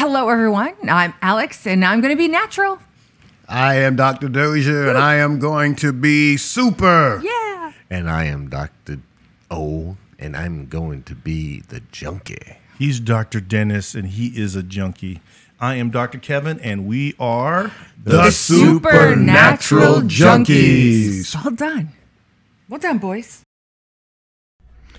Hello, everyone. I'm Alex, and I'm going to be natural. I am Dr. Dozier, and I am going to be super. Yeah. And I am Dr. O, and I'm going to be the junkie. He's Dr. Dennis, and he is a junkie. I am Dr. Kevan, and we are The Supernatural Junkies. Well done. Well done, boys.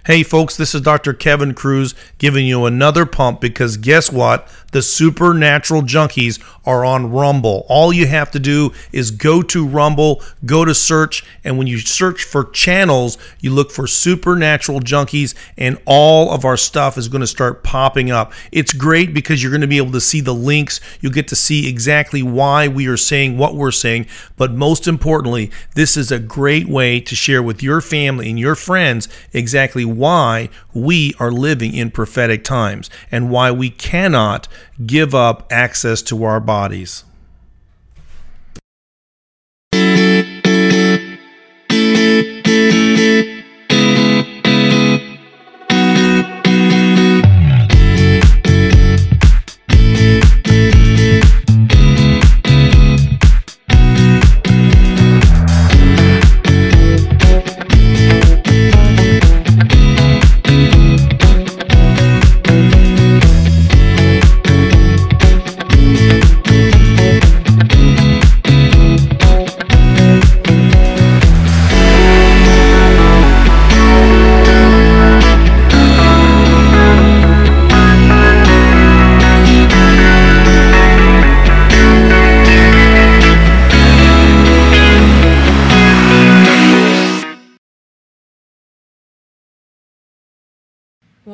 Hey, folks, this is Dr. Kevan Kruse giving you another pump because guess what? The Supernatural Junkies are on Rumble. All you have to do is go to Rumble, go to search, and when you search for channels, you look for Supernatural Junkies, and all of our stuff is going to start popping up. It's great because you're going to be able to see the links. You'll get to see exactly why we are saying what we're saying. But most importantly, this is a great way to share with your family and your friends exactly why we are living in prophetic times and why we cannot give up access to our bodies.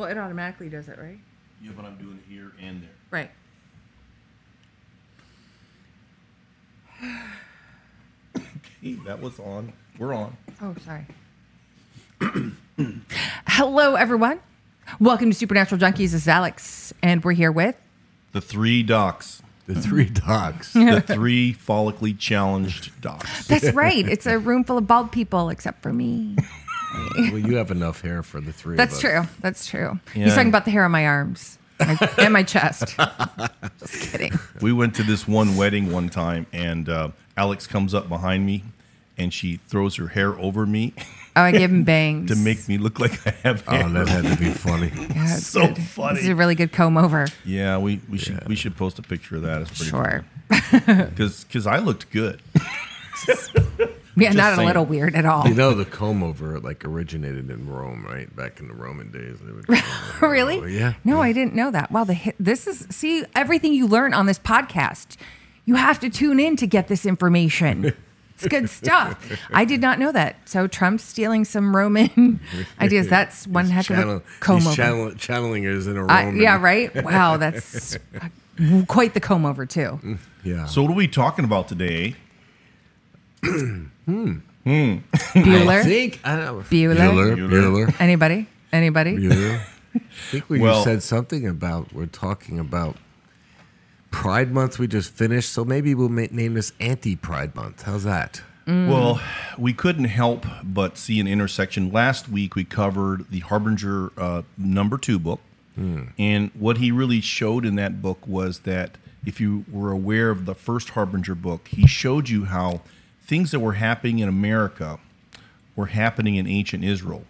Well, it automatically does it, right? Yeah, but I'm doing it here and there. Right. that was on. We're on. Oh, sorry. Hello, everyone. Welcome to Supernatural Junkies. This is Alex, and we're here with. The three docs. The three dogs. The three follically challenged docs. That's right. It's a room full of bald people, except for me. well, you have enough hair for the three That's of us. true. That's true. Yeah. He's talking about the hair on my arms my- and my chest. Just kidding. We went to this one wedding one time, and uh, Alex comes up behind me, and she throws her hair over me Oh, I give him bangs to make me look like I have hair. Oh, that had to be funny. Yeah, it's so good. funny. This is a really good comb over. yeah, we, we should we should post a picture of that. It's pretty Sure. because I looked good. Yeah, Just not a little weird at all. You know, the comb over like originated in Rome, right? Back in the Roman days. They would comb over. really? Oh, yeah. No, I didn't know that. Wow, the hit, this is see everything you learn on this podcast. You have to tune in to get this information. It's good stuff. I did not know that. So Trump's stealing some Roman ideas. That's one heck of a comb he's over. channel, channeling is in a Roman. yeah, right. Wow, that's uh, quite the comb over too. Yeah. So what are we talking about today? I Bueller, I think I don't know. Bueller? Bueller. Bueller. Bueller. anybody? Anybody? Bueller. I think we Well- said something about we're talking about Pride Month we just finished, so maybe we'll ma- name this Anti-Pride Month. How's that? Mm. Well, we couldn't help but see an intersection. Last week we covered the Harbinger uh, number two book, hmm. and what he really showed in that book was that if you were aware of the first Harbinger book, he showed you how things that were happening in America were happening in ancient Israel.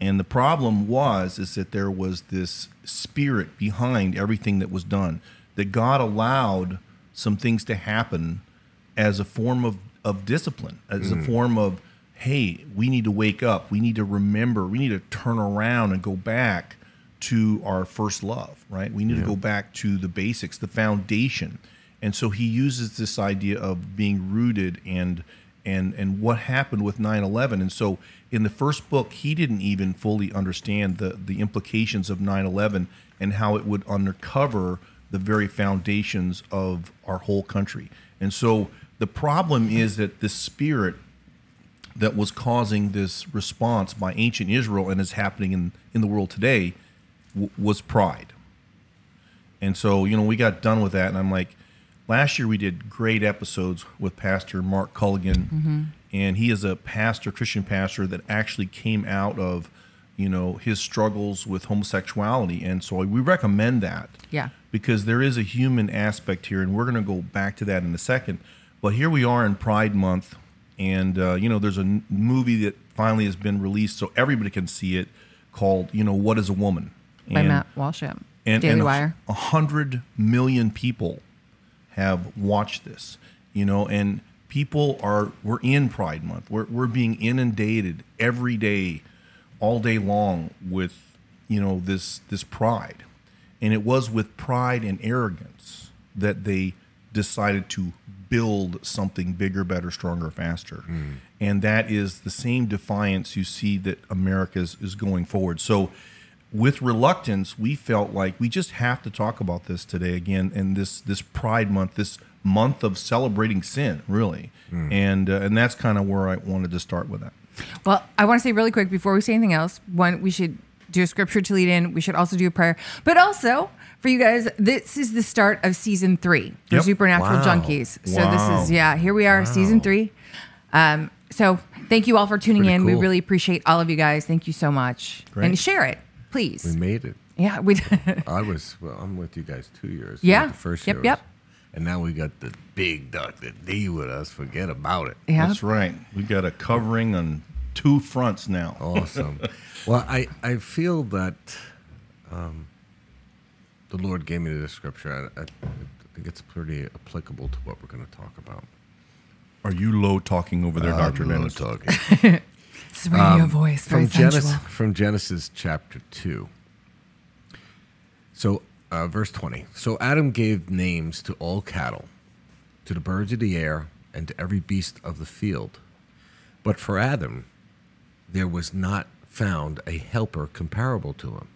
And the problem was is that there was this spirit behind everything that was done. That God allowed some things to happen as a form of, of discipline, as a hmm. form of, hey, we need to wake up, we need to remember, we need to turn around and go back to our first love, right? We need to go back to the basics, the foundation. And so he uses this idea of being rooted and and and what happened with 9/11. And so in the first book, he didn't even fully understand the the implications of 9/11 and how it would uncover the very foundations of our whole country. And so the problem is that the spirit that was causing this response by ancient Israel and is happening in, in the world today w- was pride. And so, you know, we got done with that, and I'm like, last year we did great episodes with Pastor Mark Culligan, and he is a pastor, Christian pastor, that actually came out of you know, his struggles with homosexuality. And so we recommend that. Yeah. Because there is a human aspect here, and we're going to go back to that in a second. But here we are in Pride Month, and, uh, you know, there's a n- movie that finally has been released so everybody can see it called, you know, What is a Woman? By And- Matt Walsh. and, Daily and Wire. A hundred million people have watched this, you know, and people are we're in Pride Month. We're we're being inundated every day, all day long with you know this this pride, and it was with pride and arrogance that they decided to build something bigger, better, stronger, faster, hmm. and that is the same defiance you see that America is, is going forward. So with reluctance, we felt like we just have to talk about this today again, and this this Pride Month, this month of celebrating sin, really, and uh, and that's kind of where I wanted to start with that. Well, I want to say really quick before we say anything else. One, we should do a scripture to lead in. We should also do a prayer. But also for you guys, this is the start of season three for Yep. Supernatural Wow. Junkies. So Wow. this is yeah, here we are, season three. Um, so thank you all for tuning Pretty in. We really appreciate all of you guys. Thank you so much. Great. And share it, please. We made it. yeah, we. I was well. I'm with you guys two years. Yeah. The first Yep, year yep. was- And now we got the big Doctor D with us. Forget about it. yeah. That's right. We got a covering on two fronts now. Awesome. well, I I feel that um, the Lord gave me the scripture. I, I, I think it's pretty applicable to what we're going to talk about. Are you low talking over there, Doctor I'm Dennis? talking. It's radio voice, Um, from Genesis, from Genesis chapter 2. So, uh, verse 20. So Adam gave names to all cattle, to the birds of the air, and to every beast of the field. But for Adam, there was not found a helper comparable to him.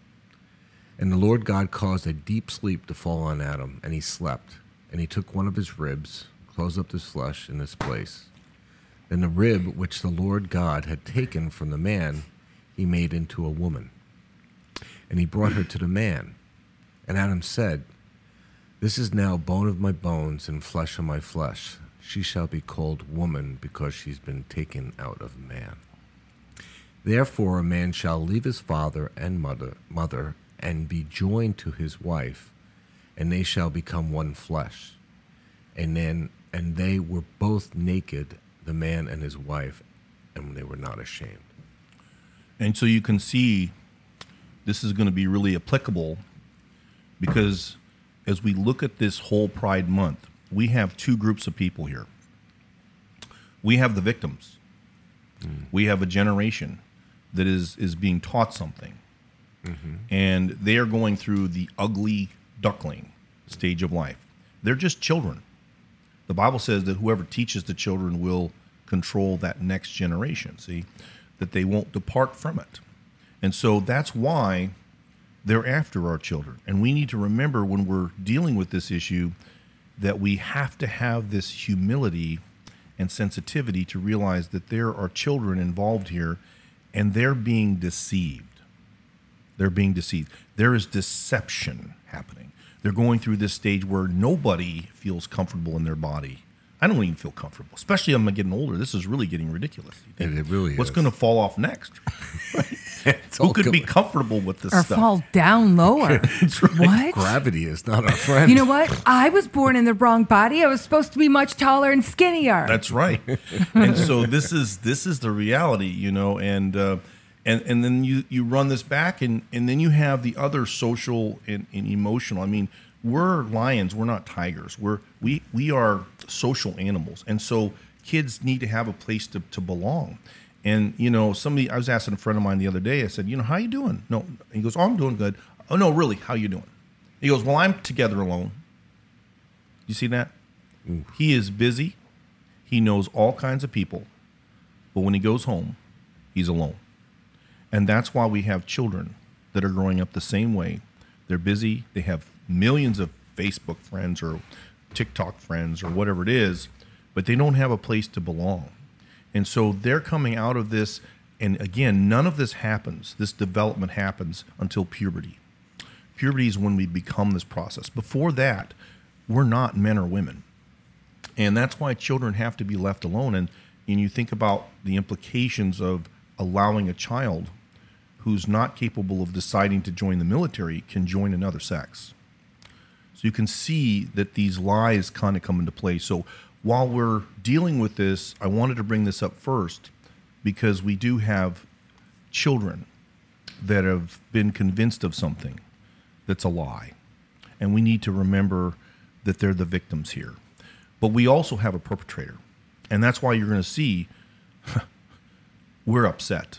And the Lord God caused a deep sleep to fall on Adam, and he slept. And he took one of his ribs, closed up his flesh in its place. Then the rib which the Lord God had taken from the man, he made into a woman. And he brought her to the man. And Adam said, This is now bone of my bones and flesh of my flesh. She shall be called woman because she's been taken out of man. Therefore a man shall leave his father and mother, mother and be joined to his wife, and they shall become one flesh. And then and they were both naked, the man and his wife, and they were not ashamed. And so you can see this is going to be really applicable because as we look at this whole Pride Month, we have two groups of people here. We have the victims. Mm. We have a generation that is is being taught something. Mm-hmm. And they are going through the ugly duckling stage of life. They're just children. The Bible says that whoever teaches the children will control that next generation. See, that they won't depart from it. And so that's why they're after our children. And we need to remember when we're dealing with this issue that we have to have this humility and sensitivity to realize that there are children involved here and they're being deceived. They're being deceived. There is deception happening. They're going through this stage where nobody feels comfortable in their body. I don't even feel comfortable, especially as I'm getting older. This is really getting ridiculous. It- it really What's is. going to fall off next? Who all could be comfortable with this Or stuff? fall down lower. What? Gravity is not our friend. You know what? I was born in the wrong body. I was supposed to be much taller and skinnier. That's right. and so this is this is the reality, you know, and uh, and and then you you run this back, and and then you have the other social and, and emotional. I mean, we're lions. We're not tigers. We're we we are social animals, and so kids need to have a place to to belong. And you know, somebody I was asking a friend of mine the other day. I said, you know, how you doing? No, he goes, oh, I'm doing good. Oh no, really, how you doing? He goes, well, I'm together alone. You see that? He is busy. He knows all kinds of people, but when he goes home, he's alone. And that's why we have children that are growing up the same way. They're busy, they have millions of Facebook friends or TikTok friends or whatever it is, but they don't have a place to belong. And so they're coming out of this. And again, none of this happens, this development happens until puberty. Puberty is when we become this process. Before that, we're not men or women and that's why children have to be left alone and and you think about the implications of allowing a child who's not capable of deciding to join the military can join another sex. So you can see that these lies kind of come into play. So while we're dealing with this, I wanted to bring this up first because we do have children that have been convinced of something that's a lie. And we need to remember that they're the victims here. But we also have a perpetrator. And that's why you're going to see we're upset.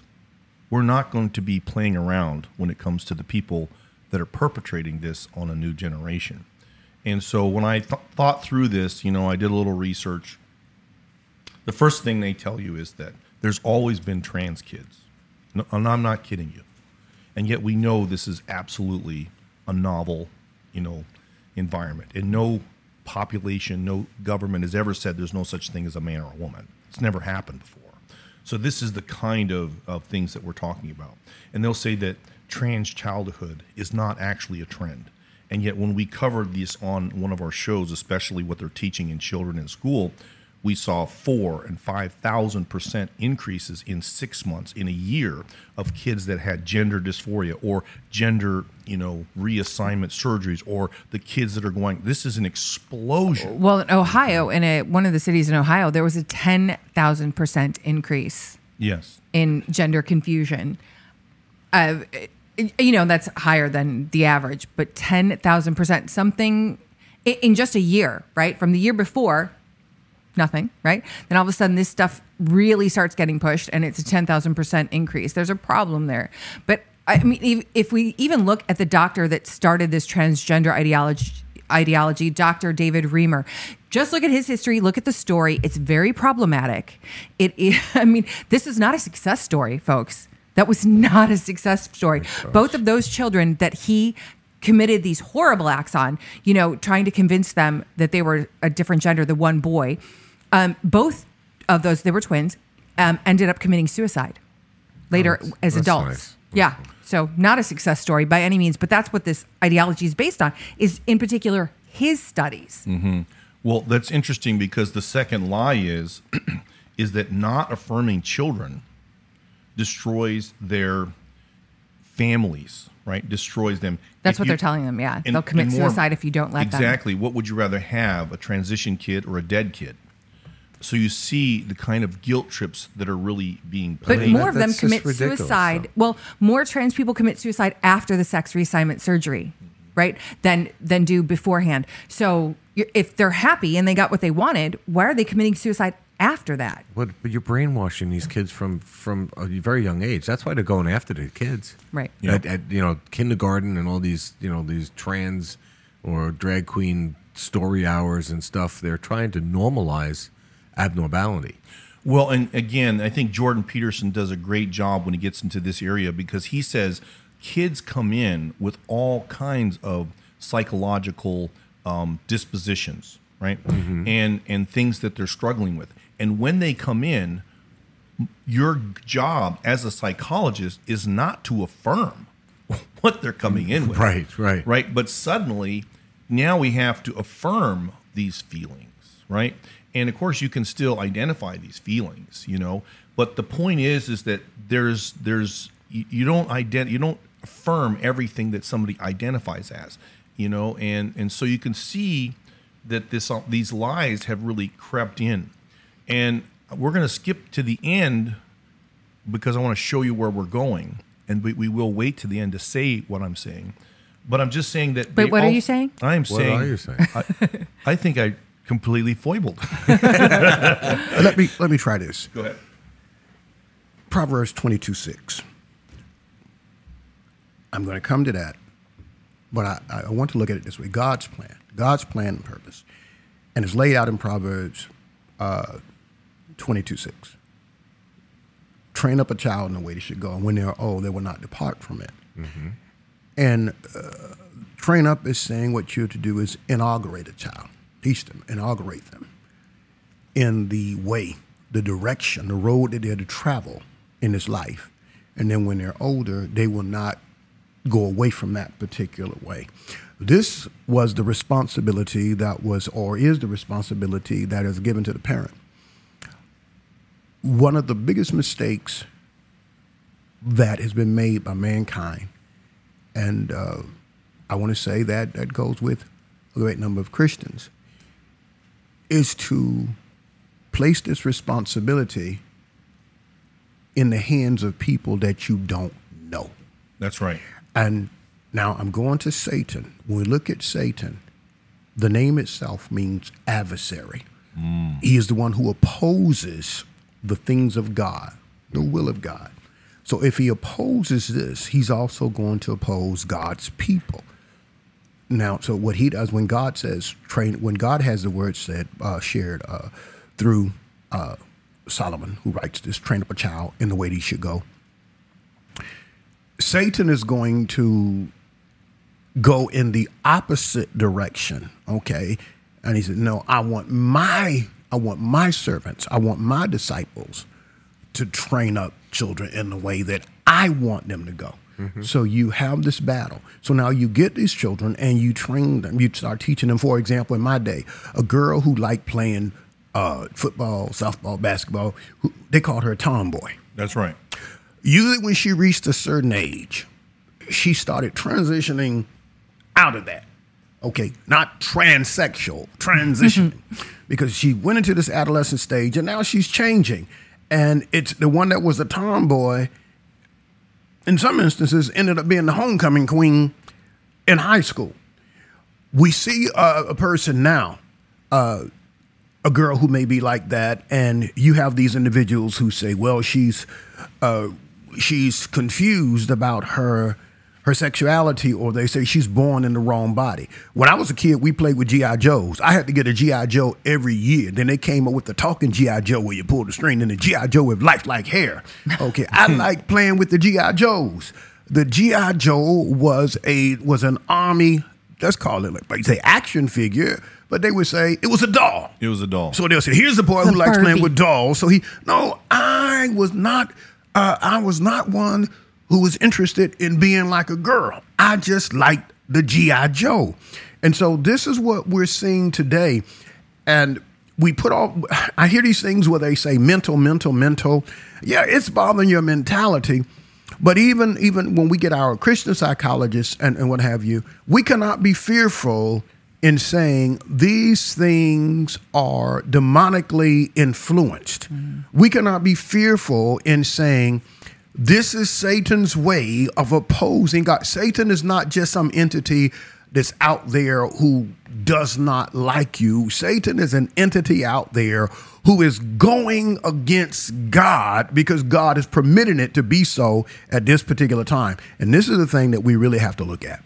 We're not going to be playing around when it comes to the people that are perpetrating this on a new generation. And so when I th- thought through this, you know, I did a little research. The first thing they tell you is that there's always been trans kids. No, and I'm not kidding you. And yet we know this is absolutely a novel, you know, environment. And no population, no government has ever said there's no such thing as a man or a woman. It's never happened before. So this is the kind of, of things that we're talking about. And they'll say that trans childhood is not actually a trend. And yet when we covered this on one of our shows, especially what they're teaching in children in school, we saw four and five thousand percent increases in six months in a year of kids that had gender dysphoria or gender, you know, reassignment surgeries, or the kids that are going. This is an explosion. Well, in Ohio, in a, one of the cities in Ohio, there was a 10,000% increase Yes. in gender confusion. Uh, you know, that's higher than the average, but 10,000%, something in just a year, right? From the year before, nothing, right? Then all of a sudden, this stuff really starts getting pushed and it's a 10,000% increase. There's a problem there. But I mean, if, we even look at the doctor that started this transgender ideology, ideology, Dr. David Reimer, just look at his history, look at the story. It's very problematic. It is, I mean, this is not a success story, folks. That was not a success story. Both of those children that he committed these horrible acts on, you know, trying to convince them that they were a different gender, the one boy, um, both of those, they were twins, um, ended up committing suicide later Oh, as adults. nice. Yeah. So not a success story by any means, but that's what this ideology is based on, is in particular his studies. Well, that's interesting because the second lie is is that not affirming children destroys their families, right? Destroys them. That's If what you- they're telling them. Yeah. and- They'll commit and more- suicide if you don't let them. Exactly. What would you rather have, a transition kid or a dead kid? So you see the kind of guilt trips that are really being played. But played. more of them commit suicide. though. Well, more trans people commit suicide after the sex reassignment surgery, right? Than than do beforehand. So if they're happy and they got what they wanted, why are they committing suicide after that? But, but you're brainwashing these kids from from a very young age. That's why they're going after the kids. Right. Yeah. At, at you know kindergarten and all these you know these trans or drag queen story hours and stuff. They're trying to normalize abnormality. Well, and again, I think Jordan Peterson does a great job when he gets into this area because he says kids come in with all kinds of psychological um, dispositions, right? And and things that they're struggling with. And when they come in, your job as a psychologist is not to affirm what they're coming in with. Right, right. Right. But suddenly, now we have to affirm these feelings, right? And of course, you can still identify these feelings, you know. But the point is, is that there's there's you, you don't ident you don't affirm everything that somebody identifies as, you know, and and so you can see that this these lies have really crept in, and we're going to skip to the end because I want to show you where we're going, and we, we will wait to the end to say what I'm saying. But I'm just saying that. But they what are you saying? I am What saying. are you saying? I, I think I completely foibled. Let me let me try this. Go ahead. Proverbs 22 6. I'm going to come to that, but I, I want to look at it this way God's plan, God's plan and purpose. And it's laid out in Proverbs uh, 22 6. Train up a child in the way they should go, and when they are old, they will not depart from it. And uh, train up is saying what you're to do is inaugurate a child, teach them, inaugurate them in the way, the direction, the road that they're to travel in this life. And then when they're older, they will not go away from that particular way. This was the responsibility that was, or is the responsibility that is given to the parent. One of the biggest mistakes that has been made by mankind. And uh, I want to say that that goes with a great number of Christians, is to place this responsibility in the hands of people that you don't know. That's right. And now I'm going to Satan. When we look at Satan, the name itself means adversary. He is the one who opposes the things of God, the will of God. So if he opposes this, he's also going to oppose God's people. Now, so what he does when God says train, when God has the word said uh, shared uh, through uh, Solomon, who writes this, train up a child in the way he should go. Satan is going to go in the opposite direction. Okay, and he said, "No, I want my, I want my servants, I want my disciples to train up children in the way that I want them to go." So you have this battle. So now you get these children and you train them. You start teaching them. For example, in my day, a girl who liked playing uh, football, softball, basketball, who, they called her a tomboy. That's right. Usually, when she reached a certain age, she started transitioning out of that. Okay, not transsexual, transitioning, because she went into this adolescent stage and now she's changing. And it's the one that was a tomboy, in some instances, ended up being the homecoming queen in high school. We see a, a person now, uh, a girl who may be like that, and you have these individuals who say, "Well, she's uh, she's confused about her her sexuality," or they say she's born in the wrong body. When I was a kid, we played with GI Joes. I had to get a GI Joe every year. Then they came up with the talking GI Joe, where you pull the string, and the GI Joe with lifelike hair. Okay, I like playing with the GI Joes. The GI Joe was a was an army. Let's call it like you say action figure, but they would say it was a doll. It was a doll. So they'll say, "Here's the boy who likes playing with dolls." So he, no, I was not. Uh, I was not one who was interested in being like a girl. I just liked the GI Joe, and so this is what we're seeing today. And we put all. I hear these things where they say mental, mental, mental. Yeah, it's bothering your mentality. But even even when we get our Christian psychologists and, and what have you, we cannot be fearful in saying these things are demonically influenced. Mm-hmm. We cannot be fearful in saying this is Satan's way of opposing God. Satan is not just some entity that's out there who does not like you. Satan is an entity out there who is going against God because God is permitting it to be so at this particular time. And this is the thing that we really have to look at.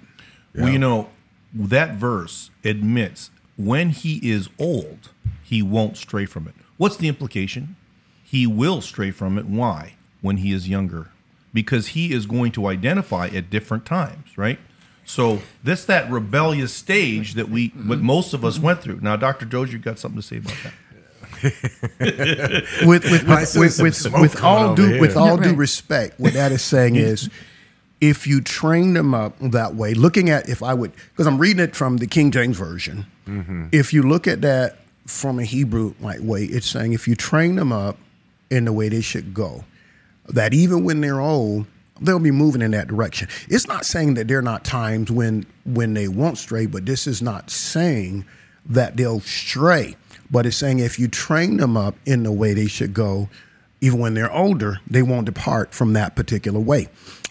Well, you know, that verse admits when he is old, he won't stray from it. What's the implication? He will stray from it. Why? When he is younger. Because he is going to identify at different times, right? So this that rebellious stage that we what most of us went through. Now, Dr. Dozier, you got something to say about that? with with with, with, with, with all due here. with all Yeah, due respect, what that is saying is, if you train them up that way, looking at if I would, because I'm reading it from the King James version. If you look at that from a Hebrew like way, it's saying if you train them up in the way they should go, that even when they're old, they'll be moving in that direction. It's not saying that there are not times when when they won't stray, but this is not saying that they'll stray. But it's saying if you train them up in the way they should go, even when they're older, they won't depart from that particular way.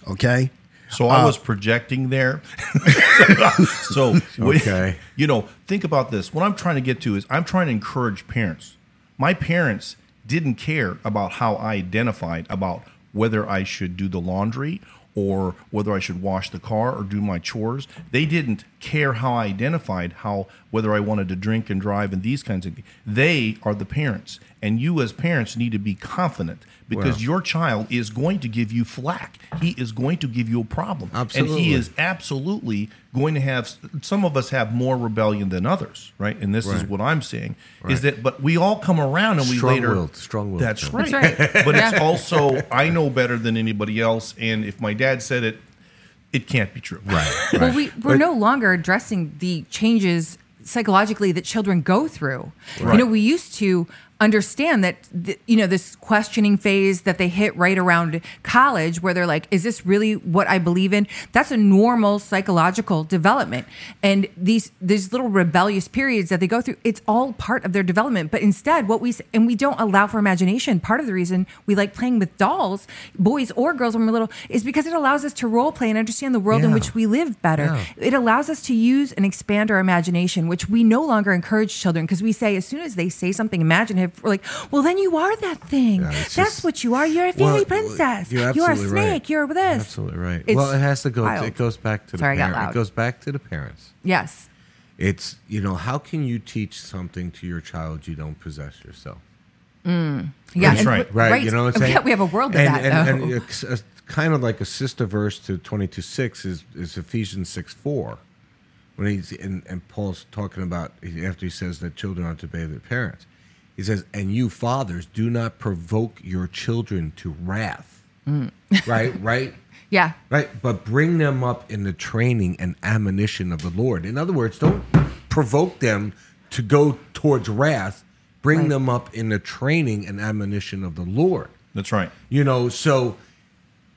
Okay? So I uh, was projecting there. so Okay. you know, think about this. What I'm trying to get to is I'm trying to encourage parents. My parents didn't care about how I identified about whether I should do the laundry or whether I should wash the car or do my chores. They didn't care how I identified how whether I wanted to drink and drive and these kinds of things. They are the parents, and you as parents need to be confident because Well. your child is going to give you flack. He is going to give you a problem, and he is absolutely going to have. Some of us have more rebellion than others, right? And this is what I'm saying is that, but we all come around and we later. Strong-willed, strong-willed, That's John. right. That's right. but it's also I know better than anybody else, and if my dad said it, it can't be true. Right. Well, we, we're no longer addressing the changes psychologically that children go through. You know, we used to understand that th- you know this questioning phase that they hit right around college where they're like is this really what i believe in? That's a normal psychological development. And these these little rebellious periods that they go through it's all part of their development. But instead what we and we don't allow for imagination. Part of the reason we like playing with dolls boys or girls when we're little is because it allows us to role play and understand the world in which we live better. Yeah. it allows us to use and expand our imagination, which we no longer encourage children because we say as soon as they say something imaginative, we're like, well, then you are that thing. Yeah, That's just- what you are. You're a fairy Well, princess. You're you are a absolutely right. snake. You're this. Absolutely right. It's well, it has to go. wild. It goes back to the Sorry, I got loud. It goes back to the parents. Yes. It's you know how can you teach something to your child you don't possess yourself? Mm. Yeah. That's and- right. Right. You know what I'm saying? Yeah, we have a world of and, that. And, though. and it's a- kind of like a sister verse to 22 6 is, is Ephesians 6 4. When he's and, and Paul's talking about after he says that children are to obey their parents, he says, "And you fathers, do not provoke your children to wrath." Mm. right, right, yeah. right. But bring them up in the training and admonition of the Lord. In other words, don't provoke them to go towards wrath. Bring Right. them up in the training and admonition of the Lord. That's right. You know, so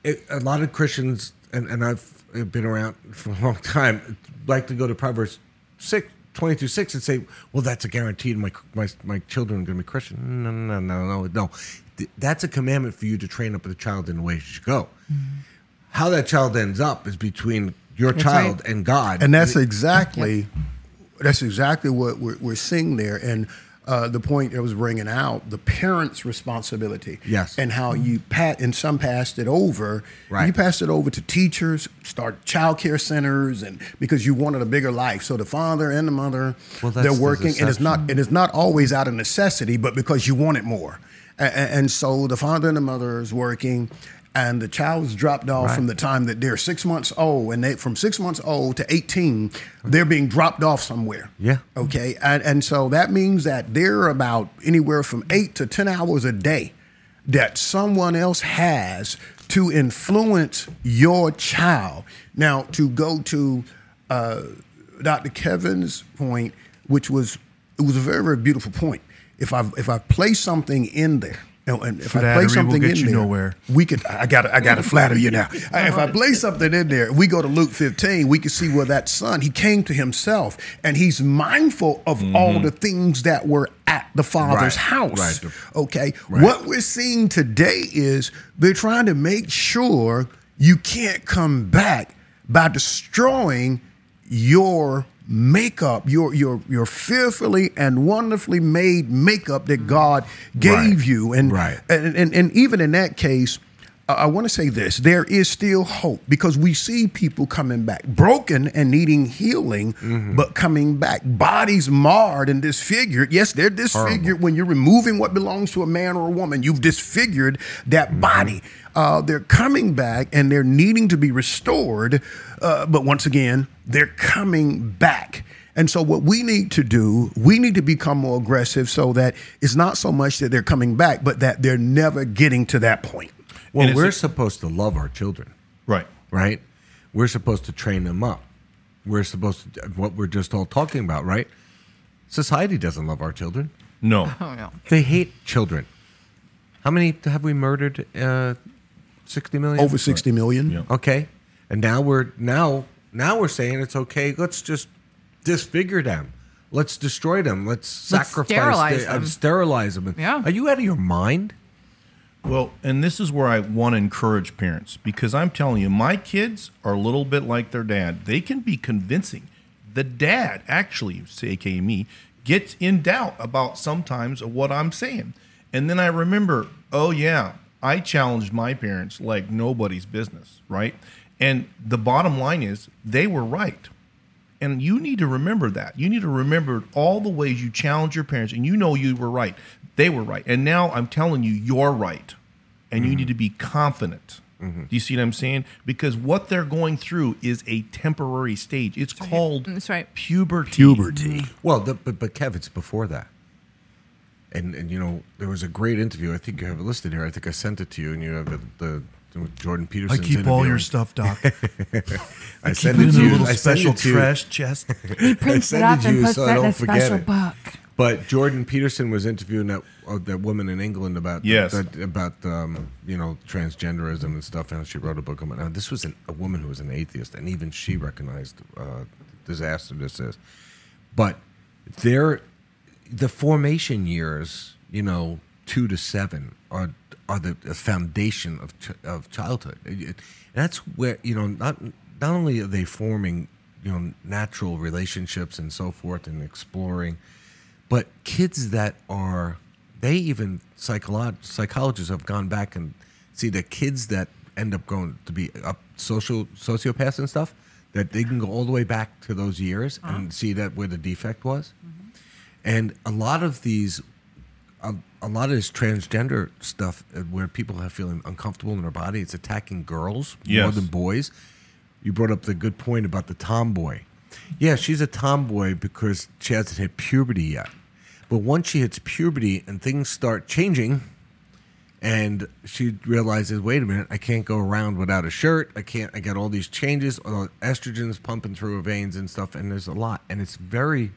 it, a lot of Christians, and, and I've been around for a long time, like to go to Proverbs 6, 22, 6 and say, well, that's a guarantee my, my, my children are going to be Christian. No, no, no, no, no. Th- That's a commandment for you to train up the child in the way you should go. Mm-hmm. How that child ends up is between your That's child right. and God. And that's exactly that's exactly what we're, we're seeing there. And uh, the point I was bringing out, the parents' responsibility. Yes. And how you pat and some passed it over. Right. You passed it over to teachers, start child care centers, and because you wanted a bigger life. So the father and the mother, Well, they're the working, and it's not and it's not always out of necessity, but because you want it more. And, and so the father and the mother is working, and the child is dropped off Right. from the time that they're six months old, and they from six months old to eighteen, they're being dropped off somewhere. Yeah. Okay. And and so that means that they're about anywhere from eight to ten hours a day that someone else has to influence your child. Now, to go to uh, Dr. Kevan's point, which was it was a very very beautiful point. If I if I place something in there. And and if I Flattery place will something in you there, nowhere. we could. I got. I got to flatter you now. If I play something in there, we go to Luke 15. We can see where that son he came to himself, and he's mindful of all the things that were at the father's Mm-hmm. Right, house. right. Okay. What we're seeing today is they're trying to make sure you can't come back by destroying your makeup, your your your fearfully and wonderfully made makeup that God gave Right. you. And, Right. and and and even in that case, I want to say this: there is still hope because we see people coming back, broken and needing healing, Mm-hmm. but coming back, bodies marred and disfigured. Yes, they're disfigured when you're removing what belongs to a man or a woman. You've disfigured that Mm-hmm. body. Uh, they're coming back and they're needing to be restored, uh, but once again, they're coming back. And so, what we need to do, we need to become more aggressive so that it's not so much that they're coming back, but that they're never getting to that point. Well, we're a- supposed to love our children. Right. right? We're supposed to train them up. We're supposed to what we're just all talking about, right? Society doesn't love our children. No. oh no. They hate children. How many have we murdered? Uh, Sixty million. Over 60 million. Yeah. Okay, and now we're now now we're saying it's okay. Let's just disfigure them. Let's destroy them. Let's, Let's sacrifice sterilize the- uh, them. sterilize them. Yeah. Are you out of your mind? Well, and this is where I want to encourage parents because I'm telling you, my kids are a little bit like their dad. They can be convincing. The dad, actually, aka me, gets in doubt about sometimes of what I'm saying. And then I remember, oh, yeah, I challenged my parents like nobody's business, right? And the bottom line is they were right. And you need to remember that. You need to remember all the ways you challenge your parents and you know you were right. They were right. And now I'm telling you, you're right. And you need to mm-hmm. be confident. Mm-hmm. Do you see what I'm saying? Because what they're going through is a temporary stage. It's called mm, That's right. puberty. Puberty. Mm-hmm. Well, the, but but Kev, it's before that. And and you know there was a great interview. I think you have it listed here. I think I sent it to you, and you have the, the, the Jordan I Peterson. keep all your stuff, Doc. I Keep send it it to you. I send special it to you. trash chest. He prints it up and puts so I that in a don't forget special it. book. But Jordan Peterson was interviewing that uh, that woman in England about Yes. that, about um, you know transgenderism and stuff, and she wrote a book on it. Now, this was an, a woman who was an atheist, and even she recognized uh, disaster this is. But there, the formation years, you know, two to seven are are the, the foundation of ch- of childhood. It- it- that's where you know not not only are they forming you know natural relationships and so forth and exploring, but kids that are they even psycholo- psychologists have gone back and see the kids that end up going to be up social sociopaths and stuff that they can go all the way back to those years and see that where the defect was. And a lot of these a, a lot of this transgender stuff uh, where people are feeling uncomfortable in their body it's attacking girls more than boys. You brought up the good point about the tomboy. Yeah she's a tomboy because she hasn't hit puberty yet but once she hits puberty and things start changing and she realizes wait a minute i can't go around without a shirt. I can't i got all these changes uh, estrogens pumping through her veins and stuff and there's a lot. And it's very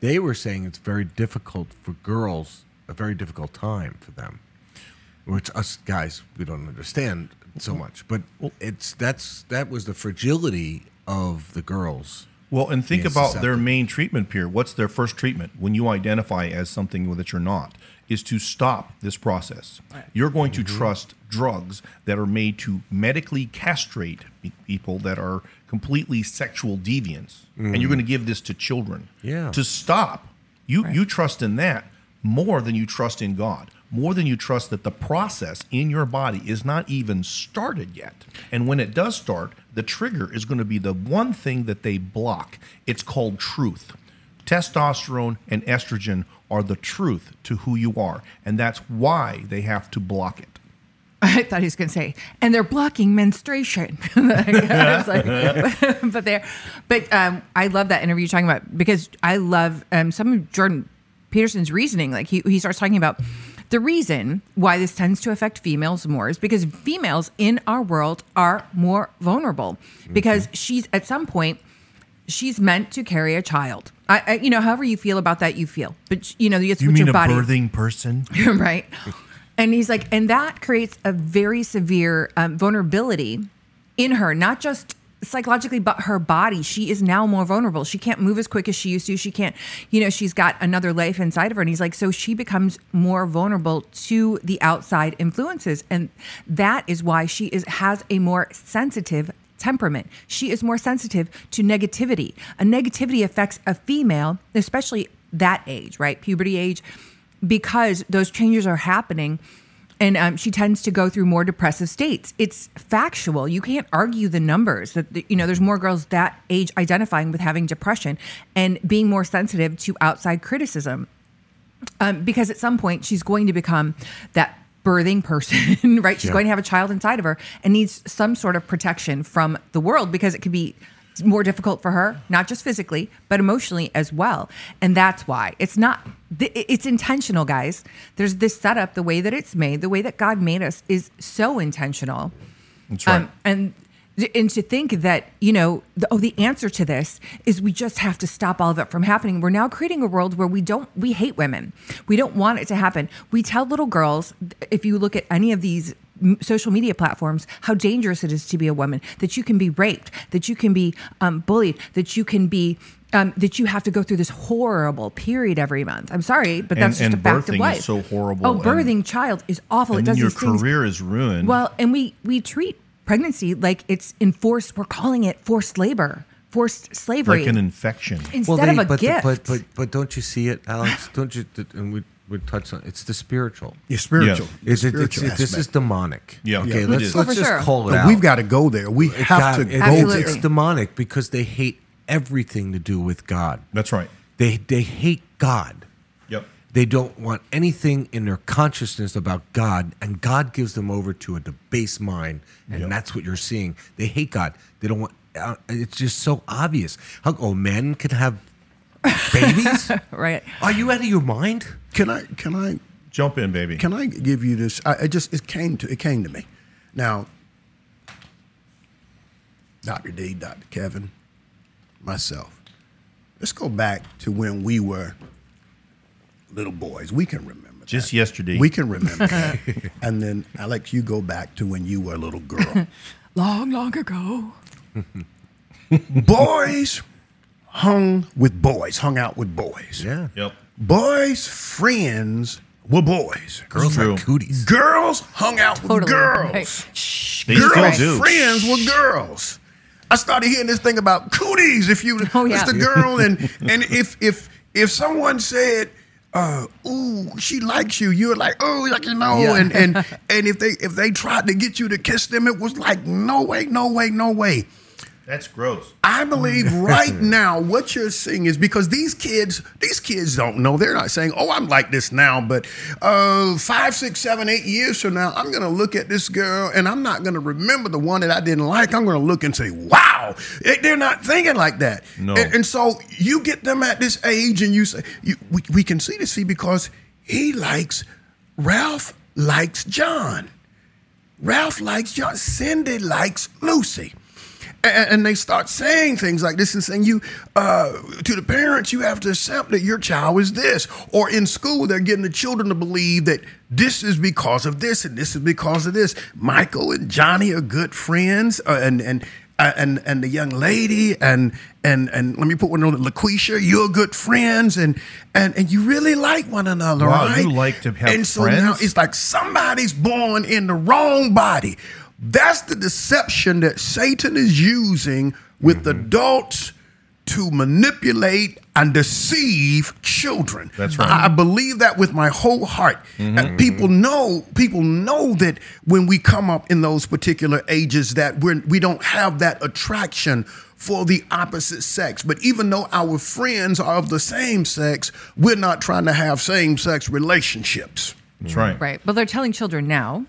they were saying it's very difficult for girls a very difficult time for them which us guys we don't understand so much. But it's that's that was the fragility of the girls Well, and think about their main treatment period. What's their first treatment when you identify as something that you're not? Is to stop this process. You're going Mm-hmm. to trust drugs that are made to medically castrate people that are completely sexual deviants, and you're going to give this to children. Mm. Yeah. To stop, you you trust in that more than you trust in God. More than you trust that the process in your body is not even started yet. And when it does start, the trigger is going to be the one thing that they block. It's called truth. Testosterone and estrogen are the truth to who you are. And that's why they have to block it. I thought he was going to say, and they're blocking menstruation. Like- but they're, but um, I love that interview you're talking about because I love um, some of Jordan Peterson's reasoning. Like he, he starts talking about the reason why this tends to affect females more is because females in our world are more vulnerable because she's at some point she's meant to carry a child. I, I, you know, however you feel about that, you feel. But you know, it's with your body person? right? And he's like, and that creates a very severe um, vulnerability in her, not just psychologically, but her body. She is now more vulnerable. She can't move as quick as she used to. She can't, you know, she's got another life inside of her. And he's like, so she becomes more vulnerable to the outside influences. And that is why she is has a more sensitive temperament. She is more sensitive to negativity. A negativity affects a female, especially that age, right? Puberty age, because those changes are happening. And um, she tends to go through more depressive states. It's factual. You can't argue the numbers that, you know, there's more girls that age identifying with having depression and being more sensitive to outside criticism um, because at some point she's going to become that birthing person, right? She's Yeah. going to have a child inside of her and needs some sort of protection from the world because it could be more difficult for her, not just physically, but emotionally as well. And that's why it's not, it's intentional, guys. There's this setup, the way that it's made, the way that God made us is so intentional. That's right. Um, and and to think that you know the, oh the answer to this is we just have to stop all of it from happening we're now creating a world where we don't we hate women we don't want it to happen we tell little girls if you look at any of these social media platforms how dangerous it is to be a woman that you can be raped that you can be um, bullied that you can be um, that you have to go through this horrible period every month. I'm sorry, but And- that's just and a fact of life. is so horrible, Oh, and- birthing child is awful. and it then does your these things. career is ruined. Well, and we we treat pregnancy like it's enforced. We're calling it forced labor, forced slavery, like an infection. instead of a but, gift. but but but don't you see it, Alex? don't you? And we we touched on it's the spiritual. It's spiritual. Yeah. Is it, it's, spiritual it- this is demonic. Yeah. Okay. Yeah, let's let's Oh, just sure. call it But out. we've got to go there. We It have got- to go it's, Absolutely. there. it's demonic because they hate everything to do with God. That's right. They they hate God. Yep. They don't want anything in their consciousness about God, and God gives them over to a debased mind, and Yep. that's what you're seeing. They hate God. They don't want. Uh, it's just so obvious. How oh men can have babies? right. Are you out of your mind? Can I? Can I? Jump in, baby. Can I give you this? I, I just it came to it came to me. Now, Dr. D, Dr. Kevan, myself. Let's go back to when we were little boys. We can remember. Just that. yesterday. We can remember that. And then Alex, you go back to when you were a little girl. Long, long ago. boys hung with boys, hung out with boys. Yeah. Yep. Boys' friends were boys. Girls True. like cooties. Girls hung out with Totally. girls. Right. Shh. They Girls' still do. friends were girls. I started hearing this thing about cooties. If you, Oh, yeah. it's the girl, and and if if if someone said, uh, "Ooh, she likes you," you're like, "Oh, like you know," Yeah. and and and if they if they tried to get you to kiss them, it was like, "No way, no way, no way." That's gross. I believe right now what you're seeing is because these kids, these kids don't know. They're not saying, "Oh, I'm like this now," but uh, five, six, seven, eight years from now, I'm going to look at this girl and I'm not going to remember the one that I didn't like. I'm going to look and say, "Wow!" They- They're not thinking like that. No. And, and so you get them at this age, and you say, you, we, "We can see this, see, because he likes Ralph likes John." Ralph likes John. Cindy likes Lucy. And, and they start saying things like this and saying, you, uh, to the parents, you have to accept that your child is this. Or in school, they're getting the children to believe that this is because of this and this is because of this. Michael and Johnny are good friends. Uh, and, and, uh, and and the young lady and and and let me put one on LaQuisha, you're good friends and and and you really like one another, Wow, right? you like to have and so now friends? it's like somebody's born in the wrong body. That's the deception that Satan is using with Mm-hmm. adults to manipulate and deceive children. That's right. Mm-hmm. I believe that with my whole heart. And people know, people know that when we come up in those particular ages that we're we don't have that attraction for the opposite sex. But even though our friends are of the same sex, we're not trying to have same-sex relationships. That's right. Right. But they're telling children now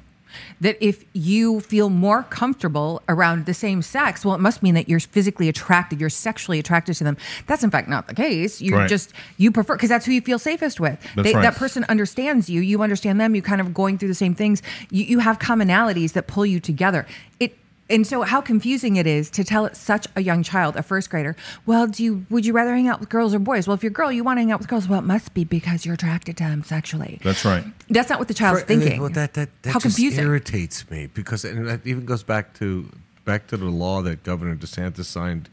that if you feel more comfortable around the same sex, well, it must mean that you're physically attracted, you're sexually attracted to them. That's in fact not the case. You Right. just you prefer because that's who you feel safest with. They, right. That person understands you. You understand them. You kind of going through the same things. You, you have commonalities that pull you together. It and so how confusing it is to tell such a young child, a first grader, well, do you would you rather hang out with girls or boys? Well, if you're a girl, you want to hang out with girls. Well, it must be because you're attracted to them sexually. That's right. That's not what the child's For- uh, thinking. Well, that that, that How just confusing. irritates me because and that even goes back to back to the law that Governor DeSantis signed,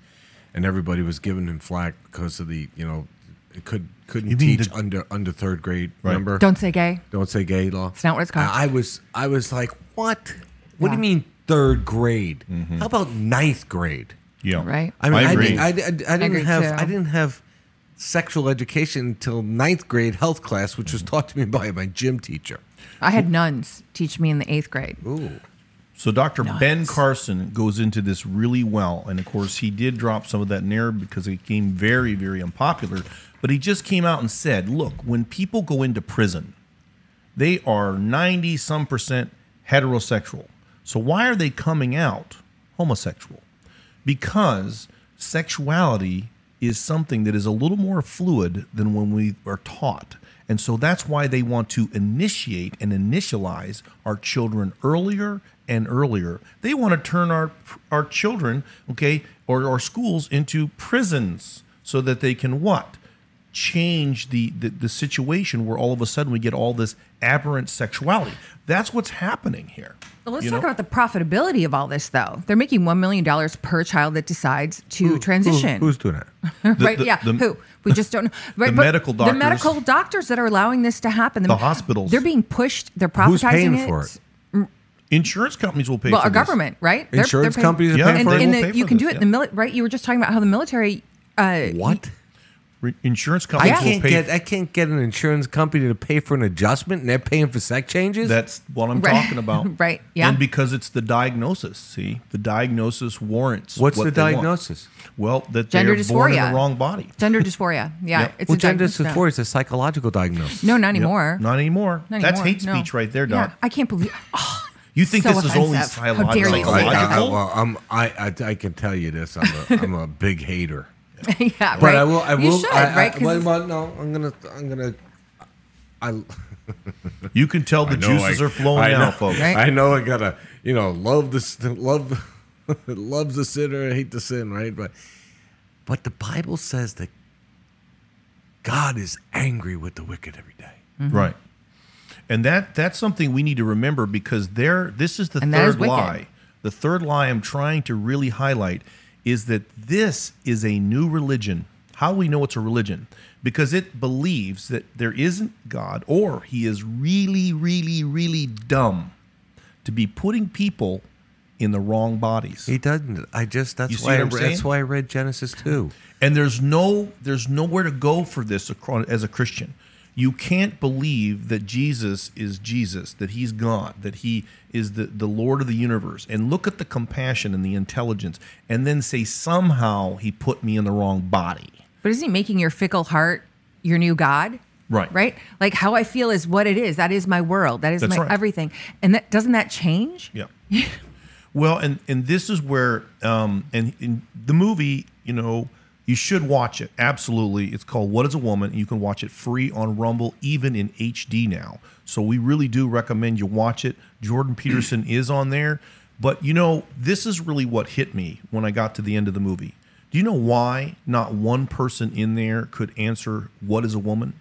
and everybody was giving him flack because of the you know it could couldn't You teach the- under under third grade. Right. Remember? Don't say gay. don't say gay law. It's not what it's called. I, I was I was like, what? What do you mean third grade? Mm-hmm. How about ninth grade? Yeah. Right. I mean, I I, agree. didn't, I, I, I didn't agree, have too. I didn't have sexual education until ninth grade health class, which was taught to me by my gym teacher. I had nuns teach me in the eighth grade. Ooh. So Dr. Ben Carson goes into this really well, and of course he did drop some of that narrative because it became very, very unpopular. But he just came out and said, "Look, when people go into prison, they are ninety some percent heterosexual. So why are they coming out homosexual? Because sexuality is something that is a little more fluid than when we are taught." And so that's why they want to initiate and initialize our children earlier and earlier. They want to turn our our children, okay, or our schools into prisons so that they can what? Change the, the the situation where all of a sudden we get all this aberrant sexuality. That's what's happening here. Well, let's you talk know? about the profitability of all this, though. They're making $1 million per child that decides to transition. Who- who's doing it? right? the- yeah. the- who? We just don't know. Right, the but medical The doctors- medical doctors that are allowing this to happen. The hospitals. They're being pushed. They're Who's privatizing paying it. for it? Insurance companies will pay for it. Well, for our this. government, right? They're- Insurance they're paying- companies are Yeah, paying and, for it. they and the, pay you for can this, do it in the yeah. military, right? You were just talking about how the military. Uh, What? Re- Insurance I companies will can't pay. get I can't get an insurance company to pay for an adjustment, and they're paying for sex changes. That's what I'm Right. talking about. Right, yeah. And because it's the diagnosis. See, the diagnosis warrants. What's what the they want. diagnosis? Well, that Gender they're born in dysphoria. the wrong body. Gender dysphoria. Yeah, Yep. it's well, a gender diagnosis now. dysphoria is a psychological diagnosis. No, not Yep. anymore. Not anymore. Not That's anymore, hate no. speech right there, Yeah, Doc. I can't believe. Oh, You think so this is only offensive. How dare you say psychological? that. I, I, well, I'm, I, I I can tell you this. I'm a, I'm a big hater. yeah, But right. I will. I will. You should, I, I, right? 'Cause well, well, no, I'm gonna. I'm gonna. I. You can tell the juices I- are flowing I now, know, folks. Right. I know I gotta, you know, love this, love, loves the sinner, hate the sin, right? But, but the Bible says that God is angry with the wicked every day. Mm-hmm. Right. And that that's something we need to remember because there this is the And third wicked. lie. The third lie I'm trying to really highlight is that this is a new religion. How do we know it's a religion? Because it believes that there isn't God or he is really really really dumb to be putting people in the wrong bodies. He doesn't. I just that's why I, re- that's why I read Genesis two. and there's no there's nowhere to go for this as a christian you can't believe that jesus is jesus that he's god that he is the, the lord of the universe and look at the compassion and the intelligence and then say somehow he put me in the wrong body But isn't he making your fickle heart your new God? Right. Right? Like how I feel is what it is. That is my world. That is That's my right. everything. And that doesn't that change? Yeah. well, and and this is where um and in the movie, you know, you should watch it. Absolutely. It's called What is a Woman? You can watch it free on Rumble even in HD now. So we really do recommend you watch it. Jordan Peterson is on there, but you know, this is really what hit me when I got to the end of the movie. Do you know why not one person in there could answer what is a woman?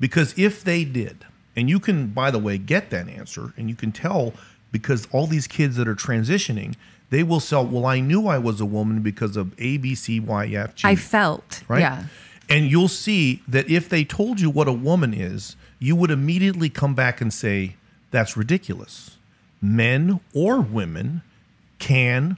Because if they did, and you can, by the way, get that answer, and you can tell because all these kids that are transitioning, they will sell, well, I knew I was a woman because of A, B, C, Y, F, G. I felt. right? Yeah. And you'll see that if they told you what a woman is, you would immediately come back and say, that's ridiculous. Men or women can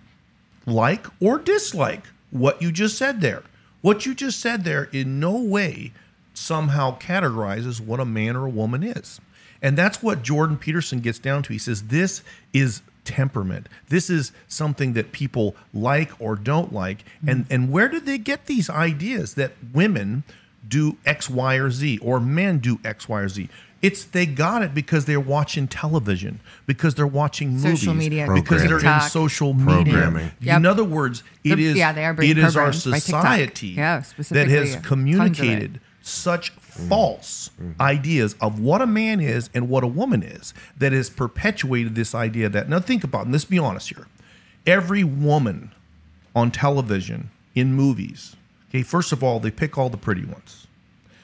like or dislike what you just said there. What you just said there in no way somehow categorizes what a man or a woman is. And that's what Jordan Peterson gets down to. He says this is temperament. This is something that people like or don't like. Mm-hmm. And and where did they get these ideas that women do X, Y, or Z or men do X, Y, or Z? It's they got it because they're watching television, because they're watching Social movies, media, because they're in TikTok. social media. Programming. Yep. In other words, it They're- is yeah, they are being it is our programmed by TikTok. society Yeah, that specifically, has tons of it. communicated such Mm-hmm. false mm-hmm. ideas of what a man is and what a woman is that has perpetuated this idea that now think about it, and let's be honest here every woman on television in movies okay first of all they pick all the pretty ones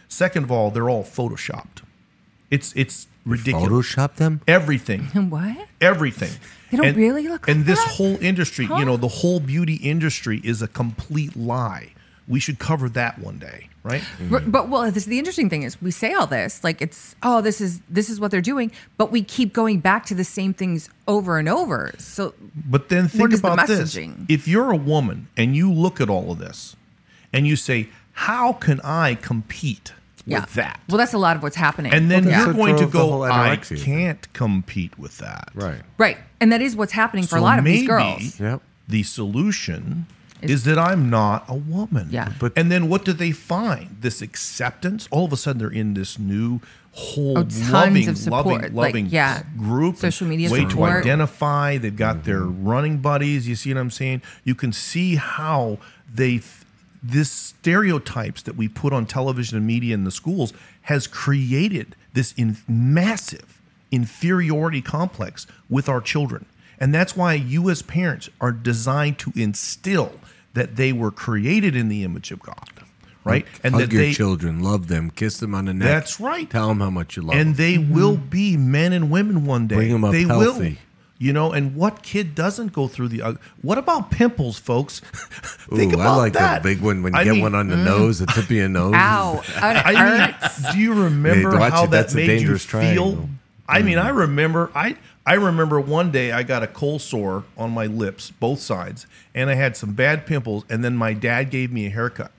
second of all they're all photoshopped it's it's ridiculous Photoshop them. everything What? everything. They don't really look And like this that? whole industry, Huh? you know, the whole beauty industry is a complete lie. We should cover that one day, right? R- But well, this, the interesting thing is we say all this like it's oh this is this is what they're doing, but we keep going back to the same things over and over. So But then think is the about this: messaging? if you're a woman and you look at all of this, and you say, "How can I compete yeah, with that?" Well, that's a lot of what's happening. and then Well, you're going to go, whole "I can't compete with that." Right. right, and that is what's happening for a So lot of these girls. Yep. The solution Is- is, that I'm not a woman. Yeah. But- and then what do they find? This acceptance. All of a sudden, they're in this new whole Oh, loving, of support, loving, like, loving yeah, group. social media way to identify. They've got their running buddies. You see what I'm saying? You can see how they. This stereotypes that we put on television and media in the schools has created this in massive inferiority complex with our children. And that's why you as parents are designed to instill that they were created in the image of God, right? And Hug that your they children, love them, kiss them on the neck. That's right. Tell them how much you love and them. And they will be men and women one day. Bring 'em up they will. healthy. You know, and what kid doesn't go through the? Uh, what about pimples, folks? Think Ooh, about I like that. the big one when you I get mean, mm. one on the nose, the tip of your nose. Ow! I mean, do you remember Hey, how it, that that's a made you dangerous feel? triangle. I mean, I remember I I remember one day I got a cold sore on my lips, both sides, and I had some bad pimples, and then my dad gave me a haircut.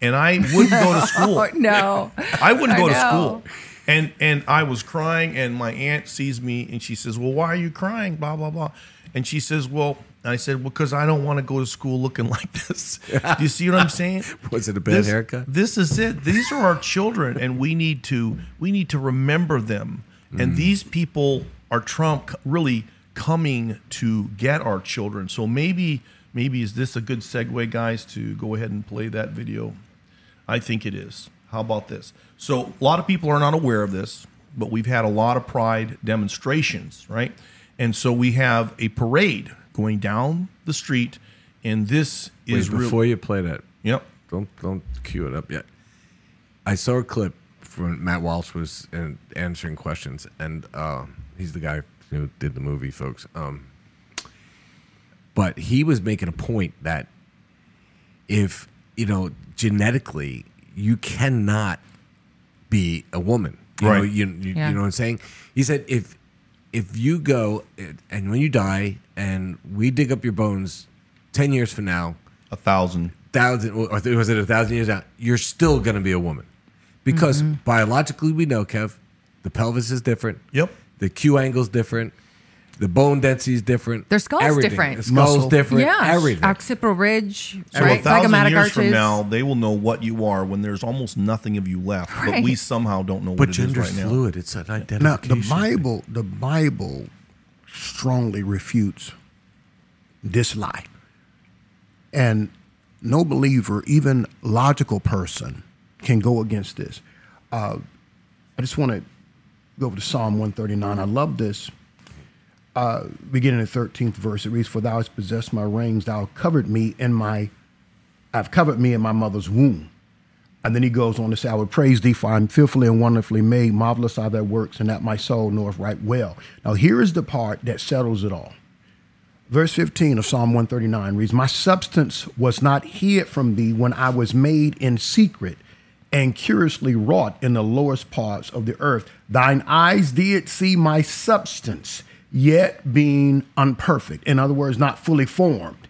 And I wouldn't go to school. Oh, no, I wouldn't I go to school. And and I was crying, and my aunt sees me, and she says, "Well, why are you crying?" Blah blah blah. And she says, "Well," I said, "Well, because I don't want to go to school looking like this." Do you see what I'm saying? Was it a bad this, haircut? This is it. These are our children, and we need to we need to remember them. Mm. And these people are Trump really coming to get our children. So maybe maybe is this a good segue, guys, to go ahead and play that video? I think it is. How about this? So a lot of people are not aware of this, but we've had a lot of pride demonstrations, right? And so we have a parade going down the street, and this Wait, is before you play that, yep. don't don't cue it up yet. I saw a clip from Matt Walsh was answering questions, and uh, he's the guy who did the movie, folks. Um, but he was making a point that if you know genetically you cannot be a woman, you know, Right. you, you, Yeah. you know what I'm saying? He said if if you go and when you die and we dig up your bones ten years from now, A thousand. thousand or was it a thousand years out, you're still going to be a woman because Mm-hmm. biologically we know, Kev, the pelvis is different. Yep. The Q angle's different. The bone density is different. Their skull's everything. different. The skull's Muscle. different. yeah, Everything. occipital ridge, So right? a thousand Zygomatic years arches. from now, they will know what you are when there's almost nothing of you left. But Right. we somehow don't know what but it is gender's right now. fluid. It's an identification. Now, identification. the Bible, the Bible strongly refutes this lie. And no believer, even logical person, can go against this. Uh, I just want to go over to Psalm 139. I love this. Uh, beginning the 13th verse, it reads, For thou hast possessed my reins, thou covered me in my, I've covered me in my mother's womb. And then he goes on to say, I would praise thee, for I'm fearfully and wonderfully made. Marvelous are thy works, and that my soul knoweth right well. Now, here is the part that settles it all. Verse 15 of Psalm 139 reads, My substance was not hid from thee when I was made in secret and curiously wrought in the lowest parts of the earth. Thine eyes did see my substance, yet being unperfect. In other words, not fully formed.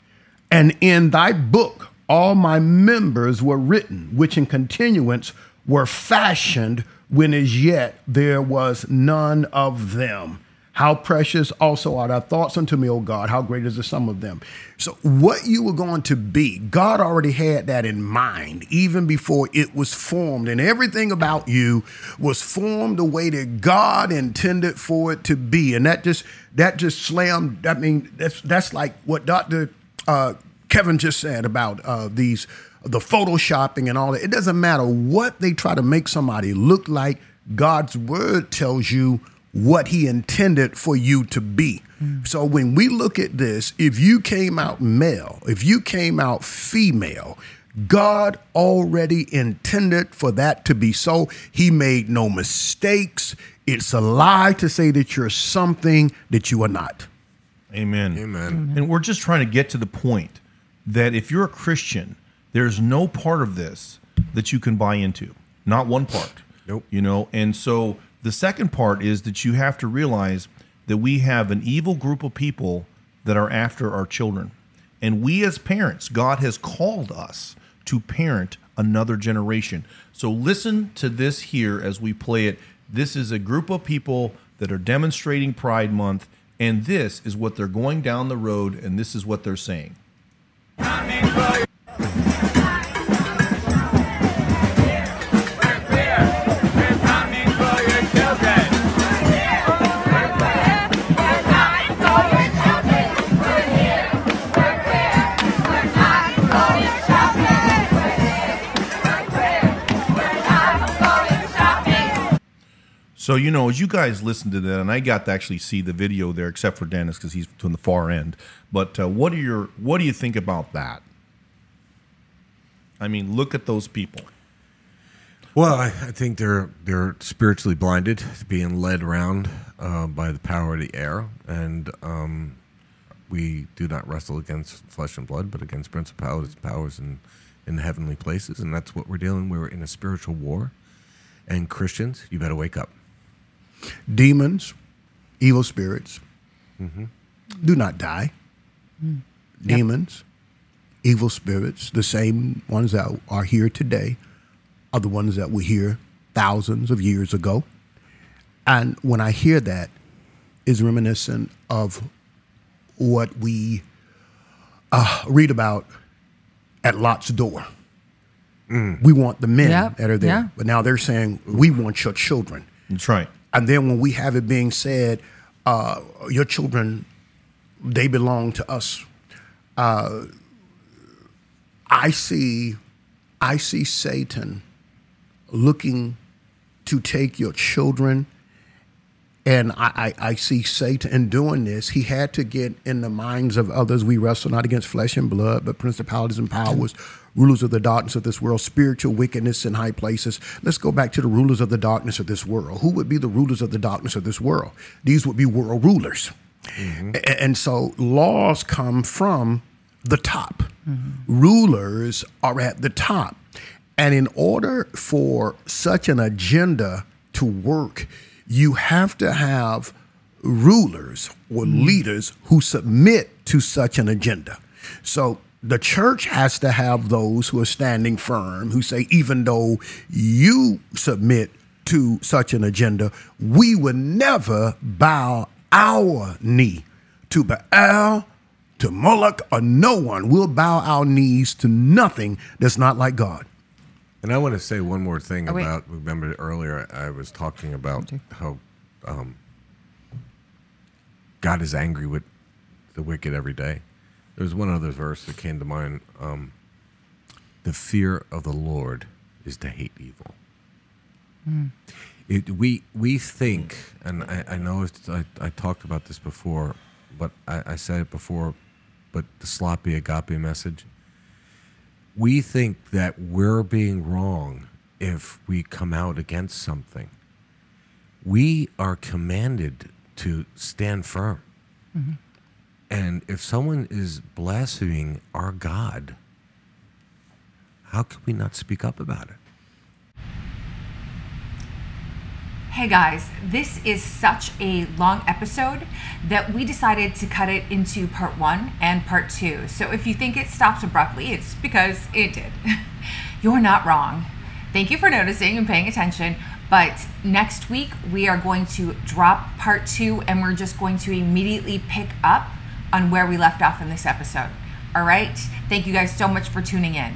And in thy book all my members were written, which in continuance were fashioned when as yet there was none of them. How precious also are thy thoughts unto me, O God. How great is the sum of them. So, what you were going to be, God already had that in mind even before it was formed. And everything about you was formed the way that God intended for it to be. And that just, that just slammed, I mean, that's, that's like what Dr. Uh, Kevan just said about uh, these, the photoshopping and all that. It doesn't matter what they try to make somebody look like, God's word tells you what he intended for you to be. Hmm. So when we look at this, if you came out male, if you came out female, God already intended for that to be so. He made no mistakes. It's a lie to say that you're something that you are not. Amen. Amen. And we're just trying to get to the point that if you're a Christian, there's no part of this that you can buy into. Not one part. Nope. You know, and so the second part is that you have to realize that we have an evil group of people that are after our children. And we as parents, God has called us to parent another generation. So listen to this here as we play it. This is a group of people that are demonstrating Pride Month, and this is what they're going down the road, and this is what they're saying. So you know, as you guys listen to that, and I got to actually see the video there, except for Dennis because he's from the far end. But uh, what are your what do you think about that? I mean, look at those people. Well, I, I think they're they're spiritually blinded, being led around uh, by the power of the air, and um, we do not wrestle against flesh and blood, but against principalities, and powers, and in heavenly places, and that's what we're dealing. With. We're in a spiritual war, and Christians, you better wake up. Demons, evil spirits do not die. Demons, evil spirits, the same ones that are here today, are the ones that were here thousands of years ago. And when I hear that, is reminiscent of what we uh, read about at Lot's door. We want the men Yep, that are there, yeah. but now they're saying we want your children. That's right. And then when we have it being said, uh, your children, they belong to us. Uh, I see, I see Satan looking to take your children. And I, I, I see Satan in doing this. He had to get in the minds of others. We wrestle not against flesh and blood, but principalities and powers, rulers of the darkness of this world, spiritual wickedness in high places. Let's go back to the rulers of the darkness of this world. Who would be the rulers of the darkness of this world? These would be world rulers. Mm-hmm. A- And so laws come from the top. Mm-hmm. Rulers are at the top. And in order for such an agenda to work, you have to have rulers or mm-hmm. leaders who submit to such an agenda. So the church has to have those who are standing firm, who say, even though you submit to such an agenda, we will never bow our knee to Baal, to Moloch, or no one. We'll bow our knees to nothing that's not like God. And I want to say one more thing Oh, about. Remember earlier I was talking about how um, God is angry with the wicked every day. There was one other verse that came to mind. Um, the fear of the Lord is to hate evil. It, we we think, and I, I know I, I talked about this before, but I, I said it before, but the sloppy agape message we think that we're being wrong if we come out against something. We are commanded to stand firm. And if someone is blaspheming our God, how can we not speak up about it? Hey guys, this is such a long episode that we decided to cut it into part one and part two. So if you think it stops abruptly, it's because it did. You're not wrong. Thank you for noticing and paying attention. But next week, we are going to drop part two and we're just going to immediately pick up on where we left off in this episode. All right? Thank you guys so much for tuning in.